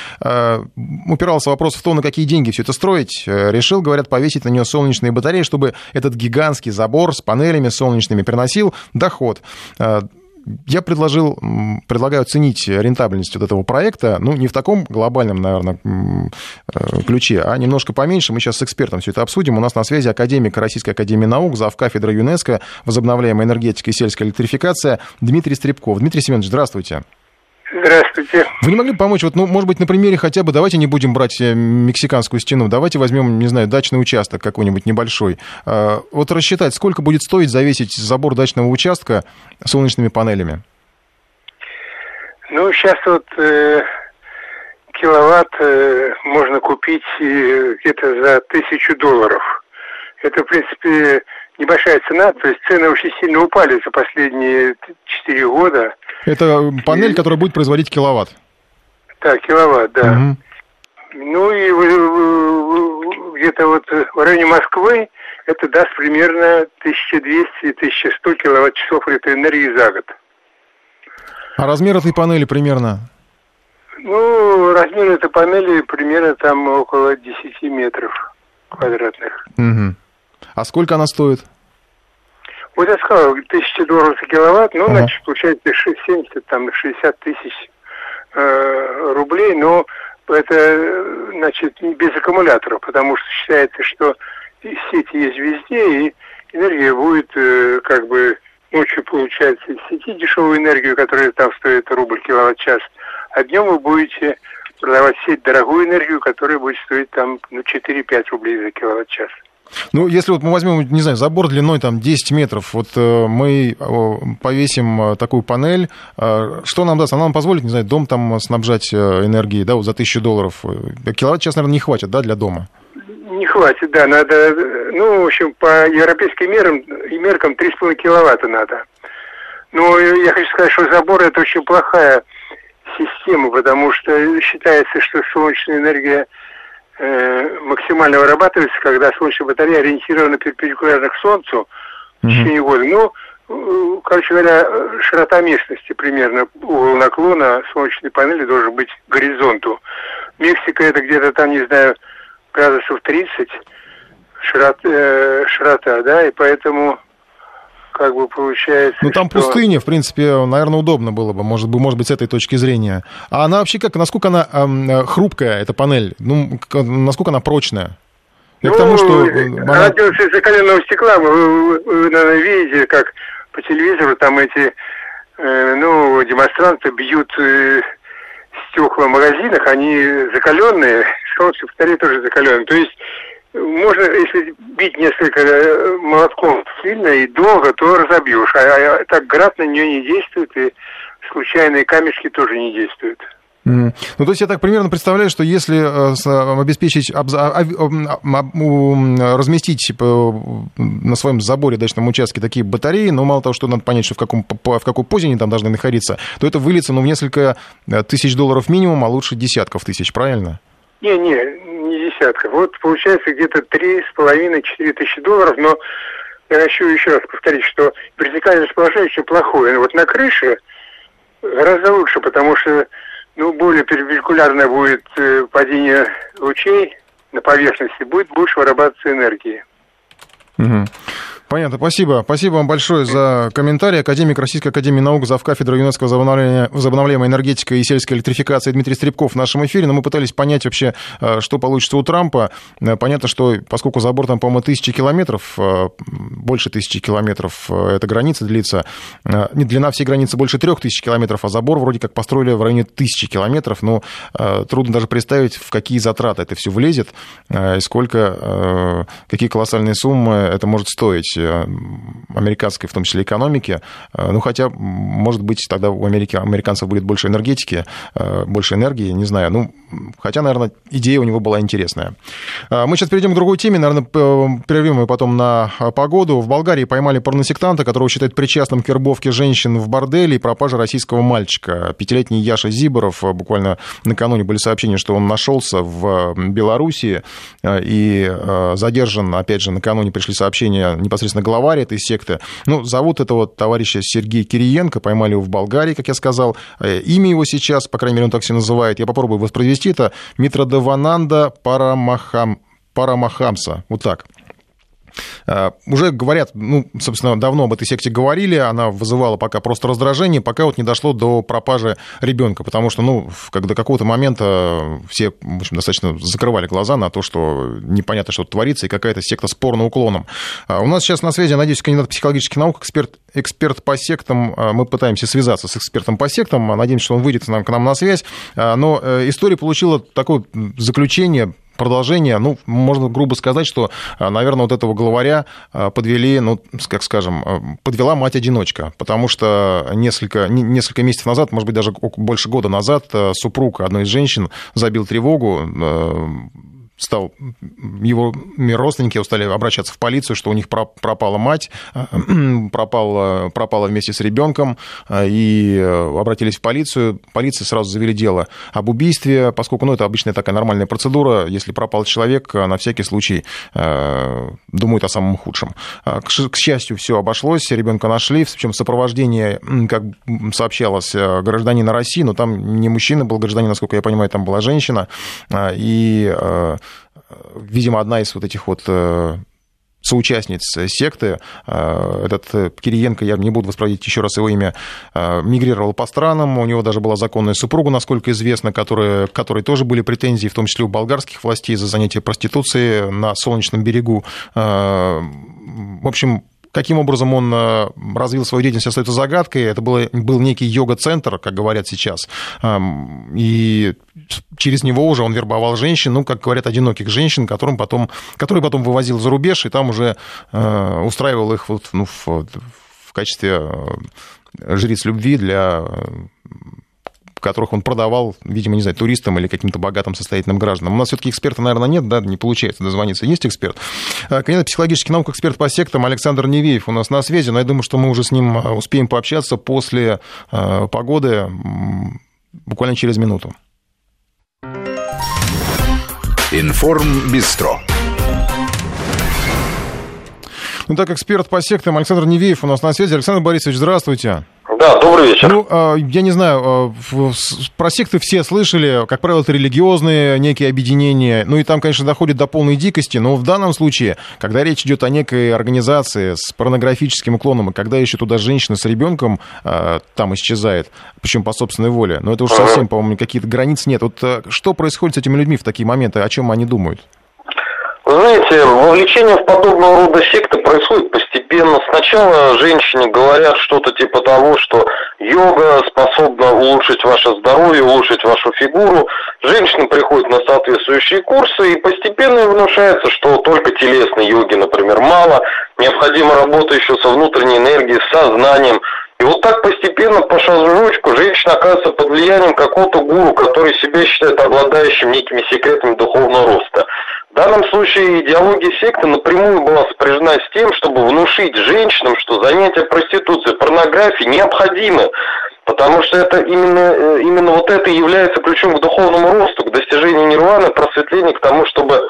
упирался вопрос в то, на какие деньги все это строить. Решил, говорят, повесить на нее солнечные батареи, чтобы этот гигантский забор с панелями солнечными приносил доход я предложил, предлагаю оценить рентабельность вот этого проекта, ну, не в таком глобальном, наверное, э, ключе, а немножко поменьше. Мы сейчас с экспертом все это обсудим. У нас на связи академик Российской Академии Наук, зав. кафедры ЮНЕСКО, возобновляемая энергетика и сельская электрификация Дмитрий Стребков. Дмитрий Семенович, здравствуйте. Здравствуйте. Вы не могли бы помочь, вот, ну, может быть, на примере хотя бы, давайте не будем брать э, мексиканскую стену, давайте возьмем, не знаю, дачный участок какой-нибудь небольшой. А, вот рассчитать, сколько будет стоить завесить забор дачного участка солнечными панелями? Ну, сейчас вот э, киловатт э, можно купить э, где-то за тысячу долларов. Это, в принципе, небольшая цена, то есть цены очень сильно упали за последние четыре года. Это панель, и... которая будет производить киловатт. Да, киловатт, да. Угу. Ну и где-то вот в районе Москвы это даст примерно 1200-1100 киловатт-часов электроэнергии за год. А размер этой панели примерно? Ну, размер этой панели примерно там около 10 метров квадратных. Угу. А сколько она стоит? Вот я сказал, 1000 долларов за киловатт, ну, ага. значит, получается 70, там, 60 тысяч э, рублей, но это, значит, без аккумуляторов, потому что считается, что сети есть везде, и энергия будет, э, как бы, ночью получается из сети дешевую энергию, которая там стоит рубль киловатт-час, а днем вы будете продавать сеть дорогую энергию, которая будет стоить там, ну, 4-5 рублей за киловатт-час. Ну, если вот мы возьмем, не знаю, забор длиной там 10 метров, вот э, мы повесим э, такую панель, э, что нам даст? Она нам позволит, не знаю, дом там снабжать энергией, да, вот за 1000 долларов. Киловатт час, наверное, не хватит, да, для дома? Не хватит, да, надо, ну, в общем, по европейским мерам, меркам 3,5 киловатта надо. Но я хочу сказать, что забор это очень плохая система, потому что считается, что солнечная энергия э, максимально вырабатывается, когда солнечная батарея ориентирована перпендикулярно к Солнцу в течение года. Ну, э, короче говоря, широта местности примерно, угол наклона солнечной панели должен быть к горизонту. Мексика это где-то там, не знаю, градусов 30 широт, э, широта, да, и поэтому как бы получается. Ну там что... пустыня, в принципе, наверное, удобно было бы, может быть, может быть, с этой точки зрения. А она вообще как, насколько она э, хрупкая, эта панель? Ну, насколько она прочная? Я ну, к тому, что... Она делается из закаленного стекла. Вы, вы, вы, наверное, видите, как по телевизору там эти, э, ну, демонстранты бьют э, стекла в магазинах, они закаленные, солнце батареи тоже закаленные. То есть можно, если бить несколько э, молотком сильно и долго, то разобьешь. А, а так град на нее не действует, и случайные камешки тоже не действуют. Ну, то есть я так примерно представляю, что если э, обеспечить, а, а, разместить типа, на своем заборе дачном участке такие батареи, но мало того, что надо понять, что в, каком, в какой позе они там должны находиться, то это выльется ну, в несколько э, тысяч долларов минимум, а лучше десятков тысяч, правильно? Не, не десятков. Вот получается где-то три с половиной-четыре тысячи долларов, но я хочу еще раз повторить, что вертикальное расположение очень плохое. Но вот на крыше гораздо лучше, потому что ну, более перпендикулярное будет э, падение лучей на поверхности, будет больше вырабатываться энергии. Угу. Понятно, спасибо. Спасибо вам большое за комментарий. Академик Российской Академии Наук, завкафедра ЮНЕСКО возобновляемая энергетика и сельская электрификация Дмитрий Стребков в нашем эфире. Но мы пытались понять вообще, э, что получится у Трампа. Э, понятно, что поскольку забор там, по-моему, тысячи километров, э, больше тысячи километров эта граница длится, длина всей границы больше трех тысяч километров, а забор вроде как построили в районе тысячи километров. Но трудно даже представить, в какие затраты это все влезет и сколько, какие колоссальные суммы это может стоить Э, американской, в том числе, экономики. Э, ну, хотя, может быть, тогда у Америки, американцев будет больше энергетики, э, больше энергии, не знаю. Ну, хотя, наверное, идея у него была интересная. Мы сейчас перейдем к другой теме, наверное, прервем ее потом на погоду. В Болгарии поймали порносектанта, которого считают причастным к вербовке женщин в борделе и пропаже российского мальчика. Пятилетний Яша Зиборов, буквально накануне были сообщения, что он нашелся в Белоруссии и задержан, опять же, накануне пришли сообщения непосредственно главарь этой секты. Ну, зовут этого товарища Сергей Кириенко, поймали его в Болгарии, как я сказал. Э, имя его сейчас, по крайней мере, он так себя называет. Я попробую воспроизвести это. Митродавананда Парамахам, Парамахамса. Вот так. Э, уже говорят, ну, собственно, давно об этой секте говорили, она вызывала пока просто раздражение, пока вот не дошло до пропажи ребенка, потому что, ну, до какого-то момента все, в общем, достаточно закрывали глаза на то, что непонятно, что творится, и какая-то секта с уклоном. А у нас сейчас на связи, надеюсь, кандидат психологических наук, эксперт, эксперт по сектам. А, мы пытаемся связаться с экспертом по сектам, надеемся, что он выйдет к нам, к нам на связь. А, но э, история получила такое заключение, продолжение, ну, можно грубо сказать, что, а, наверное, вот этого главаря а, подвели, ну, как скажем, а, подвела мать-одиночка, потому что несколько, несколько месяцев назад, может быть, даже больше года назад, супруг одной из женщин забил тревогу, стал, его родственники стали обращаться в полицию, что у них пропала мать, пропала, пропала вместе с ребенком, и обратились в полицию. Полиция сразу завели дело об убийстве, поскольку ну, это обычная такая нормальная процедура. Если пропал человек, на всякий случай э, думают о самом худшем. К счастью, все обошлось, ребенка нашли, причем сопровождение, как сообщалось, э, гражданина России, но там не мужчина был гражданин, насколько я понимаю, там была женщина, и э, видимо, одна из вот этих вот э, соучастниц секты, э, этот э, Кириенко, я не буду воспроизводить еще раз его имя, мигрировал по странам, у него даже была законная супруга, насколько известно, которая, которой тоже были претензии, в том числе у болгарских властей, за занятие проституцией на Солнечном берегу. В общем, Каким образом он э, развил свою деятельность, остается загадкой. Это было, был некий йога-центр, как говорят сейчас. И через него уже он вербовал женщин, ну, как говорят, одиноких женщин, которым потом, которые потом вывозил за рубеж, и там уже э, устраивал их вот, ну, в, в качестве э, жриц любви для которых он продавал, видимо, не знаю, туристам или каким-то богатым состоятельным гражданам. У нас все-таки эксперта, наверное, нет, да, не получается дозвониться. Есть эксперт? Э, кандидат психологических наук, эксперт по сектам Александр Невеев у нас на связи, но я думаю, что мы уже с ним э, успеем пообщаться после э, погоды буквально через минуту. Информ Бистро. Ну так, эксперт по сектам Александр Невеев у нас на связи. Александр Борисович, здравствуйте. Да, добрый вечер. Ну, а, я не знаю, а, про секты все слышали, как правило, это религиозные некие объединения, ну и там, конечно, доходит до полной дикости, но в данном случае, когда речь идет о некой организации с порнографическим уклоном, и когда еще туда женщина с ребенком а, там исчезает, причем по собственной воле, но это уж совсем, по-моему, какие-то границ нет. Вот что происходит с этими людьми в такие моменты, о чем они думают? Знаете, вовлечение в подобного рода секты происходит постепенно. Сначала женщине говорят что-то типа того, что йога способна улучшить ваше здоровье, улучшить вашу фигуру. Женщина приходит на соответствующие курсы и постепенно внушается, что только телесной йоги, например, мало. Необходима работа еще со внутренней энергией, с сознанием. И вот так постепенно, по шажочку, женщина оказывается под влиянием какого-то гуру, который себя считает обладающим некими секретами духовного роста. В данном случае идеология секты напрямую была сопряжена с тем, чтобы внушить женщинам, что занятия проституцией, порнографией необходимы, потому что это именно, э, именно вот это является ключом к духовному росту, к достижению нирваны, просветлению, к тому, чтобы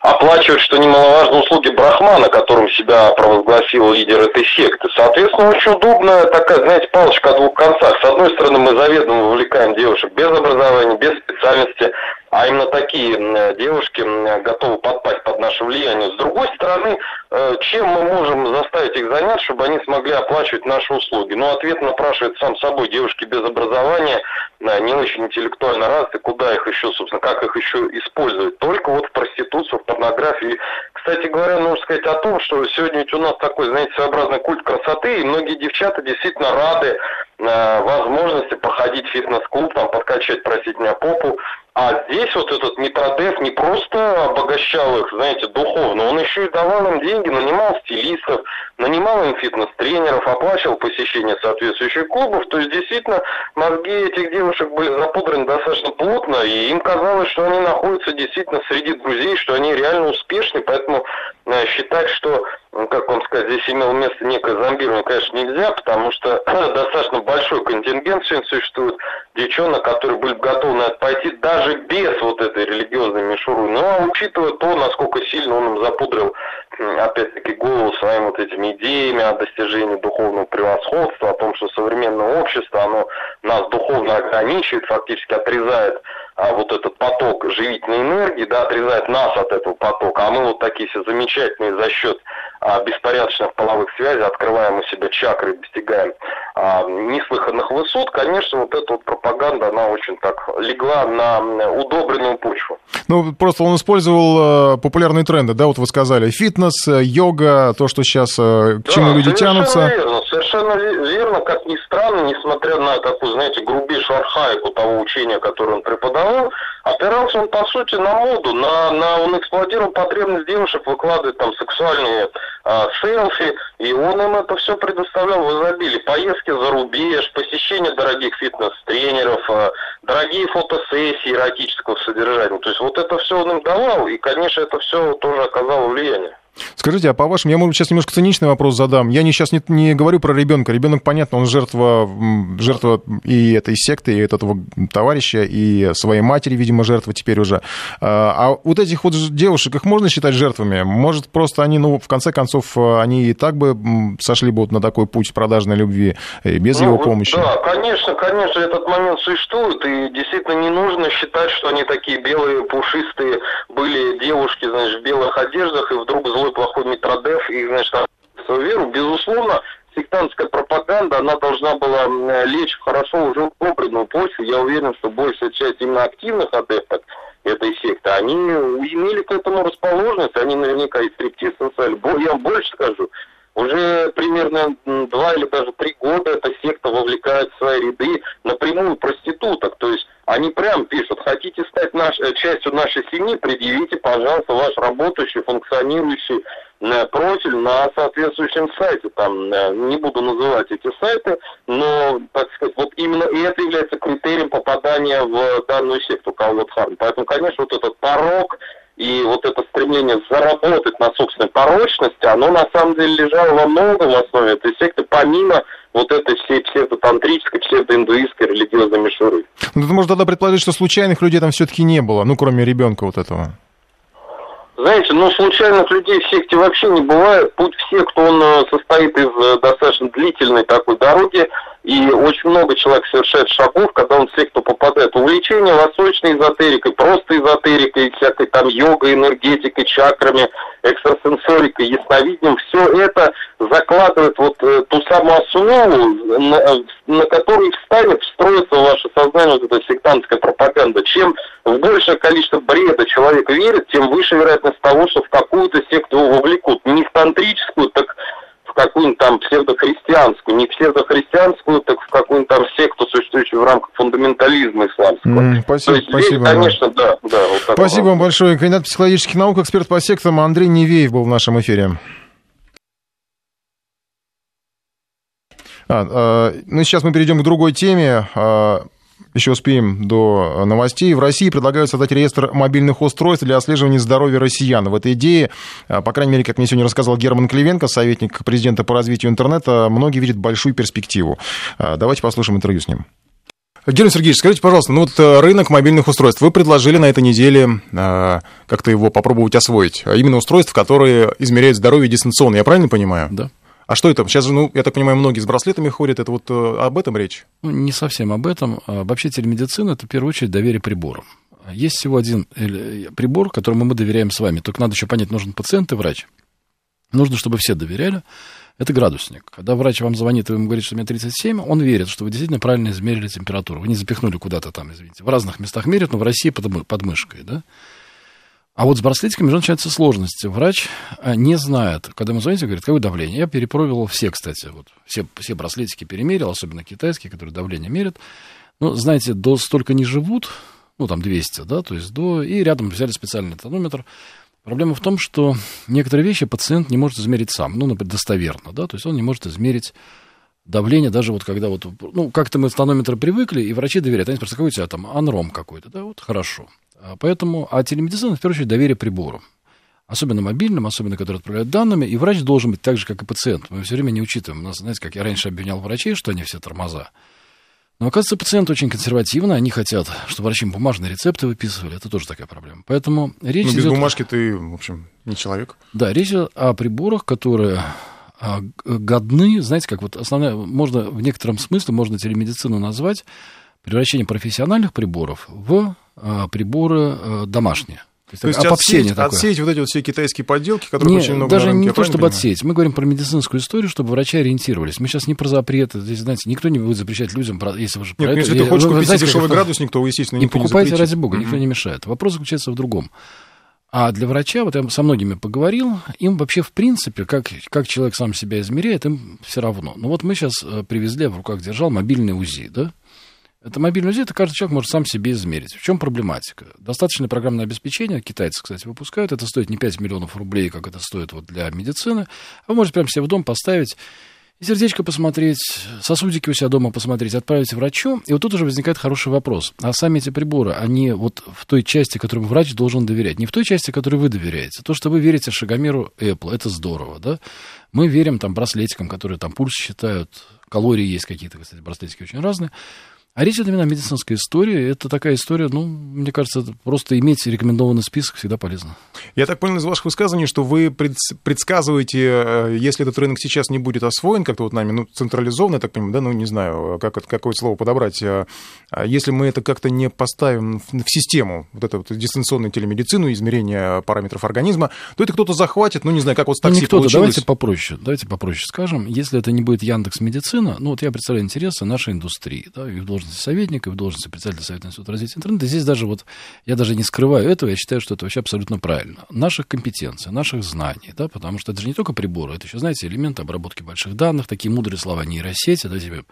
оплачивать, что немаловажно, услуги Брахмана, которым себя провозгласил лидер этой секты. Соответственно, очень удобная такая, знаете, палочка о двух концах. С одной стороны, мы заведомо вовлекаем девушек без образования, без специальности, а именно такие девушки готовы подпасть под наше влияние. С другой стороны, э, чем мы можем заставить их занять, чтобы они смогли оплачивать наши услуги? Ну, ответ напрашивает сам собой. Девушки без образования, не очень интеллектуально развиты, куда их еще, собственно, как их еще использовать? Только вот в проституцию, в порнографию. Кстати говоря, нужно сказать о том, что сегодня ведь у нас такой, знаете, своеобразный культ красоты, и многие девчата действительно рады э, возможности походить в фитнес-клуб, там, подкачать, просить меня попу, а здесь вот этот Митродев не просто обогащал их, знаете, духовно, он еще и давал им деньги, нанимал стилистов, нанимал им фитнес-тренеров, оплачивал посещение соответствующих клубов. То есть действительно мозги этих девушек были запудраны достаточно плотно, и им казалось, что они находятся действительно среди друзей, что они реально успешны, поэтому э, считать, что как вам сказать, здесь имело место некое зомбирование, конечно, нельзя, потому что достаточно большой контингент сегодня существует девчонок, которые были бы готовы на пойти даже без вот этой религиозной мишуры. Ну, а учитывая то, насколько сильно он им запудрил, опять-таки, голову своими вот этими идеями о достижении духовного превосходства, о том, что современное общество, оно нас духовно ограничивает, фактически отрезает а, вот этот поток живительной энергии, да, отрезает нас от этого потока, а мы вот такие все замечательные за счет беспорядочных половых связей, открываем у себя чакры достигаем а, неслыханных высот, конечно, вот эта вот пропаганда, она очень так легла на удобренную почву. Ну, просто он использовал э, популярные тренды, да, вот вы сказали, фитнес, э, йога, то, что сейчас, э, к да, чему люди тянутся. Верно, совершенно верно, как ни странно, несмотря на такую, знаете, грубейшую архаику того учения, которое он преподавал, опирался он, по сути, на моду, на, на он эксплуатировал потребность девушек выкладывать там сексуальные а, селфи, и он им это все предоставлял в изобилии. Поездки за рубеж, посещение дорогих фитнес-тренеров, а, дорогие фотосессии эротического содержания. То есть вот это все он им давал, и, конечно, это все тоже оказало влияние. Скажите, а по-вашему, я, может, сейчас немножко циничный вопрос задам. Я не, сейчас не, не говорю про ребенка. Ребенок, понятно, он жертва, жертва и этой секты, и этого товарища, и своей матери, видимо, жертва теперь уже. А, а вот этих вот девушек, их можно считать жертвами? Может, просто они, ну, в конце концов, они и так бы сошли бы вот на такой путь продажной любви без ну, его помощи? Да, конечно, конечно, этот момент существует, и действительно не нужно считать, что они такие белые, пушистые были девушки, значит, в белых одеждах, и вдруг злой такой плохой Митродев и, значит, свою веру, безусловно, сектантская пропаганда, она должна была лечь хорошо уже удобренную почву. Я уверен, что большая часть именно активных адептов этой секты, они имели к этому расположенность, они наверняка и стриптиз танцевали. Я больше скажу, уже примерно два или даже три года эта секта вовлекает в свои ряды напрямую проституток. То есть они прям пишут, хотите стать наш, э, частью нашей семьи, предъявите, пожалуйста, ваш работающий, функционирующий э, профиль на соответствующем сайте. Там э, не буду называть эти сайты, но, так сказать, вот именно и это является критерием попадания в данную секту Калватхан. Поэтому, конечно, вот этот порог и вот это стремление заработать на собственной порочности, оно на самом деле лежало во многом в основе этой секты, помимо вот этой всей псевдотантрической, псевдоиндуистской религиозной мишуры. Ну, ты можешь тогда предположить, что случайных людей там все-таки не было, ну, кроме ребенка вот этого. Знаете, ну, случайных людей в секте вообще не бывает. Путь в секту, он э, состоит из э, достаточно длительной такой дороги, И очень много человек совершает шагов, когда он в секту попадает. Увлечение восточной эзотерикой, просто эзотерикой, всякой там йогой, энергетикой, чакрами, экстрасенсорикой, ясновидением, все это закладывает вот э, ту самую основу, на, на которой встанет, встроится в ваше сознание вот эта сектантская пропаганда. Чем в большее количество бреда человек верит, тем выше вероятность того, что в какую-то секту его вовлекут. Не в тантрическую, так в какую-нибудь там псевдохристианскую, не псевдохристианскую, так в какую-нибудь там секту, существующую в рамках фундаментализма исламского. Mm, спасибо, То есть спасибо. здесь, конечно, да, да. Вот. Спасибо вам большое. Кандидат психологических наук, эксперт по сектам Андрей Невеев был в нашем эфире. А, э, ну, сейчас мы перейдем к другой теме. Еще успеем до новостей. В России предлагают создать реестр мобильных устройств для отслеживания здоровья россиян. В этой идее, а, по крайней мере, как мне сегодня рассказал Герман Клевенко, советник президента по развитию интернета, многие видят большую перспективу. А, Давайте послушаем интервью с ним. Герман Сергеевич, скажите, пожалуйста, ну вот э, рынок мобильных устройств, вы предложили на этой неделе э, как-то его попробовать освоить, а именно устройств, которые измеряют здоровье дистанционно, я правильно понимаю? Да. А что это? Сейчас, ну, я так понимаю, многие с браслетами ходят, это вот э, об этом речь? Ну, не совсем об этом. А Вообще телемедицина – это в первую очередь доверие приборам. Есть всего один э, прибор, которому мы доверяем с вами. Только надо еще понять, нужен пациент и врач. Нужно, чтобы все доверяли. Это градусник. Когда врач вам звонит и ему говорите, что у меня 37, он верит, что вы действительно правильно измерили температуру. Вы не запихнули куда-то там, извините. В разных местах мерят, но в России под мышкой, да? А вот с браслетиками уже начинаются сложности. Врач а, не знает, когда ему звоните, говорит, какое давление. Я перепробовал все, кстати, вот все, все браслетики перемерил, особенно китайские, которые давление мерят. Ну, знаете, до столько не живут, ну, там 200, да, то есть до... И рядом взяли специальный тонометр. Проблема в том, что некоторые вещи пациент не может измерить сам, ну, например, достоверно, да, то есть он не может измерить давление, даже вот когда вот, ну, как-то мы в тонометры привыкли, и врачи доверяют, они спрашивают, какой у тебя там анром какой-то, да, вот хорошо. А Поэтому, а телемедицина, в первую очередь, доверие приборам. Особенно мобильным, особенно, которые отправляют данными, и врач должен быть так же, как и пациент. Мы все время не учитываем. У нас, знаете, как я раньше обвинял врачей, что они все тормоза. Но, оказывается, пациенты очень консервативны, они хотят, чтобы врачи им бумажные рецепты выписывали, это тоже такая проблема. Поэтому речь Ну, без идет... бумажки ты, в общем, не человек. Да, речь идет о приборах, которые а, годны, знаете, как вот основная, можно в некотором смысле, можно телемедицину назвать превращение профессиональных приборов в приборы а, домашние. То есть, То есть отсеять, такое. отсеять вот эти вот все китайские подделки, которых Не, очень много даже на рынке, не то, чтобы понимаю? отсеять. Мы говорим про медицинскую историю, чтобы врачи ориентировались. Мы сейчас не про запреты. Здесь, знаете, никто не будет запрещать людям, про- если вы же про Нет, ну, это- если ты я- хочешь вы купить знаете, дешевый как- градусник, то, естественно, не никто не покупайте, запретит. ради бога, никто не мешает. Вопрос заключается в другом. А для врача, вот я со многими поговорил, им вообще в принципе, как, как человек сам себя измеряет, им все равно. Ну вот мы сейчас э, привезли, я в руках держал мобильный УЗИ, да? Это мобильный УЗИ, это каждый человек может сам себе измерить. В чем проблематика? Достаточное программное обеспечение, китайцы, кстати, выпускают, это стоит не 5 миллионов рублей, как это стоит вот для медицины, а вы можете прямо себе в дом поставить и сердечко посмотреть, сосудики у себя дома посмотреть, отправить врачу. И вот тут уже возникает хороший вопрос. А сами эти приборы, они вот в той части, которой врач должен доверять, не в той части, которой вы доверяете. То, что вы верите шагомеру Apple, это здорово, да? Мы верим там браслетикам, которые там пульс считают, калории есть какие-то, кстати, браслетики очень разные. А речь идет именно о медицинской истории. Это такая история, ну, мне кажется, просто иметь рекомендованный список всегда полезно. Я так понял из ваших высказываний, что вы предс- предсказываете, э, если этот рынок сейчас не будет освоен как-то вот нами, ну, централизованно, я так понимаю, да, ну, не знаю, как, какое слово подобрать, а, а если мы это как-то не поставим в, систему, вот эту вот дистанционную телемедицину, измерение параметров организма, то это кто-то захватит, ну, не знаю, как вот с Ну, такси не кто-то, получилось. давайте попроще, давайте попроще скажем. Если это не будет Яндекс Медицина, ну вот я представляю интересы нашей индустрии, да, и в должности советника, и в должности председателя Совета Института развития интернета. Здесь даже вот, я даже не скрываю этого, я считаю, что это вообще абсолютно правильно. Наших компетенций, наших знаний, да, потому что это же не только приборы, это еще, знаете, элементы обработки больших данных, такие мудрые слова нейросети, да, тебе.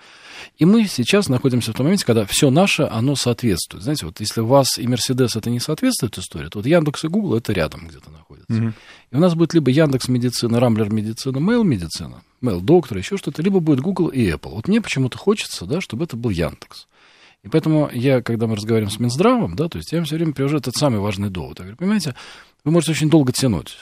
И мы сейчас находимся в том моменте, когда все наше, оно соответствует. Знаете, вот если у вас и Мерседес это не соответствует истории, то вот Яндекс и Google это рядом где-то находятся. Мгм. И у нас будет либо Яндекс медицина, Рамблер медицина, Mail медицина, Mail доктор, еще что-то, либо будет Google и Apple. Вот мне почему-то хочется, да, чтобы это был Яндекс. И поэтому я, когда мы разговариваем с Минздравом, да, то есть я им все время привожу этот самый важный довод. Я говорю, понимаете, вы можете очень долго тянуть.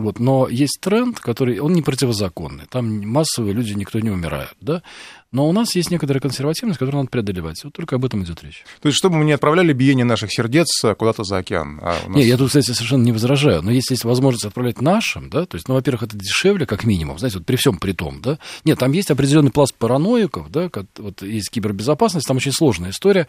Вот, но есть тренд, который, он не противозаконный. Там массовые люди, никто не умирает, да? Но у нас есть некоторая консервативность, которую надо преодолевать. Вот только об этом идет речь. То есть, чтобы мы не отправляли биение наших сердец куда-то за океан. А нас... Не, я тут, кстати, совершенно не возражаю. Но если есть возможность отправлять нашим, да, то есть, ну, во-первых, это дешевле, как минимум, знаете, вот при всем при том, да. Нет, там есть определенный пласт параноиков, да, вот есть кибербезопасность, там очень сложная история.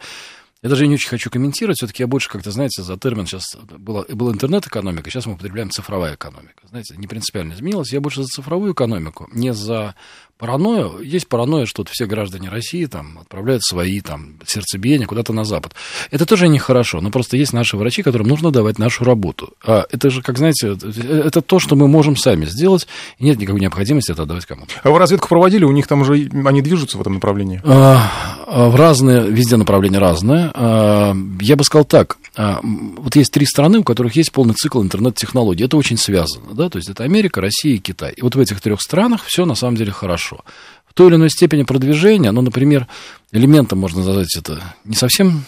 Я даже не очень хочу комментировать, все-таки я больше как-то, знаете, за термин сейчас было, был интернет-экономика, сейчас мы употребляем цифровая экономика. Знаете, не принципиально изменилось. Я больше за цифровую экономику, не за паранойю. Есть паранойя, что все граждане России там отправляют свои там сердцебиения куда-то на Запад. Это тоже нехорошо, но просто есть наши врачи, которым нужно давать нашу работу. А это же, как знаете, это то, что мы можем сами сделать, и нет никакой необходимости это отдавать кому-то. А вы разведку проводили? У них там уже, они движутся в этом направлении? А, а, в разные, везде направления разные. А, я бы сказал так, вот есть три страны, у которых есть полный цикл интернет-технологий. Это очень связано, да, то есть это Америка, Россия и Китай. И вот в этих трех странах все на самом деле хорошо. В той или иной степени продвижения, ну, например, элементом можно назвать это не совсем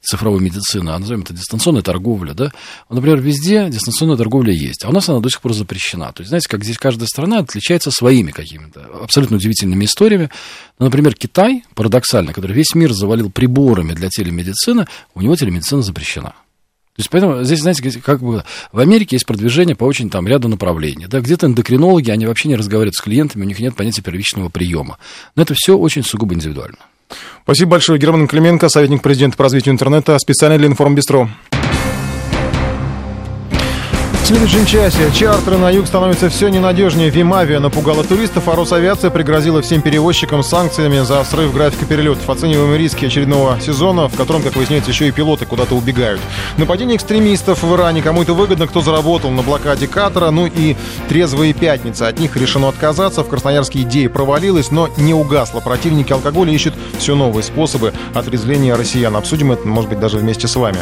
цифровой медицины, а назовем это дистанционная торговля, да, например, везде дистанционная торговля есть, а у нас она до сих пор запрещена. То есть, знаете, как здесь каждая страна отличается своими какими-то абсолютно удивительными историями. Ну, например, Китай, парадоксально, который весь мир завалил приборами для телемедицины, у него телемедицина запрещена. То есть, поэтому здесь, знаете, как бы в Америке есть продвижение по очень там ряду направлений. Да, где-то эндокринологи, они вообще не разговаривают с клиентами, у них нет понятия первичного приема. Но это все очень сугубо индивидуально. Спасибо большое. Герман Клименко, советник президента по развитию интернета, специально для Информбистро. В следующем часе чартеры на юг становятся все ненадежнее. Вимавия напугала туристов, а Росавиация пригрозила всем перевозчикам санкциями за срыв графика перелетов. Оцениваем риски очередного сезона, в котором, как выясняется, еще и пилоты куда-то убегают. Нападение экстремистов в Иране. Кому это выгодно, кто заработал на блокаде Катара. Ну и трезвые пятницы. От них решено отказаться. В Красноярске идея провалилась, но не угасла. Противники алкоголя ищут все новые способы отрезвления россиян. Обсудим это, может быть, даже вместе с вами.